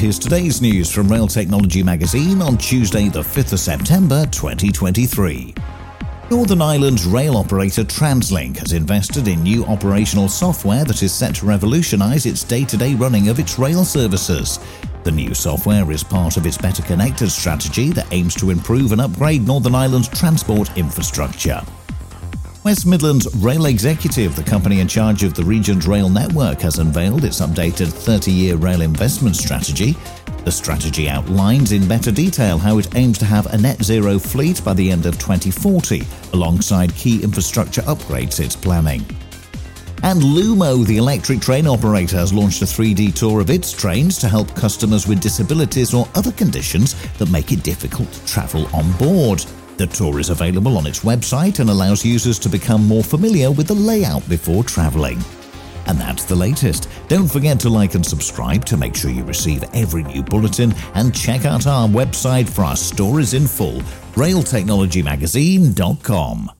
here's today's news from Rail Technology Magazine on Tuesday, the 5th of September 2023. Northern Ireland's rail operator TransLink has invested in new operational software that is set to revolutionise its day to day running of its rail services. The new software is part of its Better Connected strategy that aims to improve and upgrade Northern Ireland's transport infrastructure. West Midlands Rail Executive, the company in charge of the region's rail network, has unveiled its updated 30 year rail investment strategy. The strategy outlines in better detail how it aims to have a net zero fleet by the end of 2040, alongside key infrastructure upgrades it's planning. And Lumo, the electric train operator, has launched a 3D tour of its trains to help customers with disabilities or other conditions that make it difficult to travel on board. The tour is available on its website and allows users to become more familiar with the layout before travelling. And that's the latest. Don't forget to like and subscribe to make sure you receive every new bulletin and check out our website for our stories in full, railtechnologymagazine.com.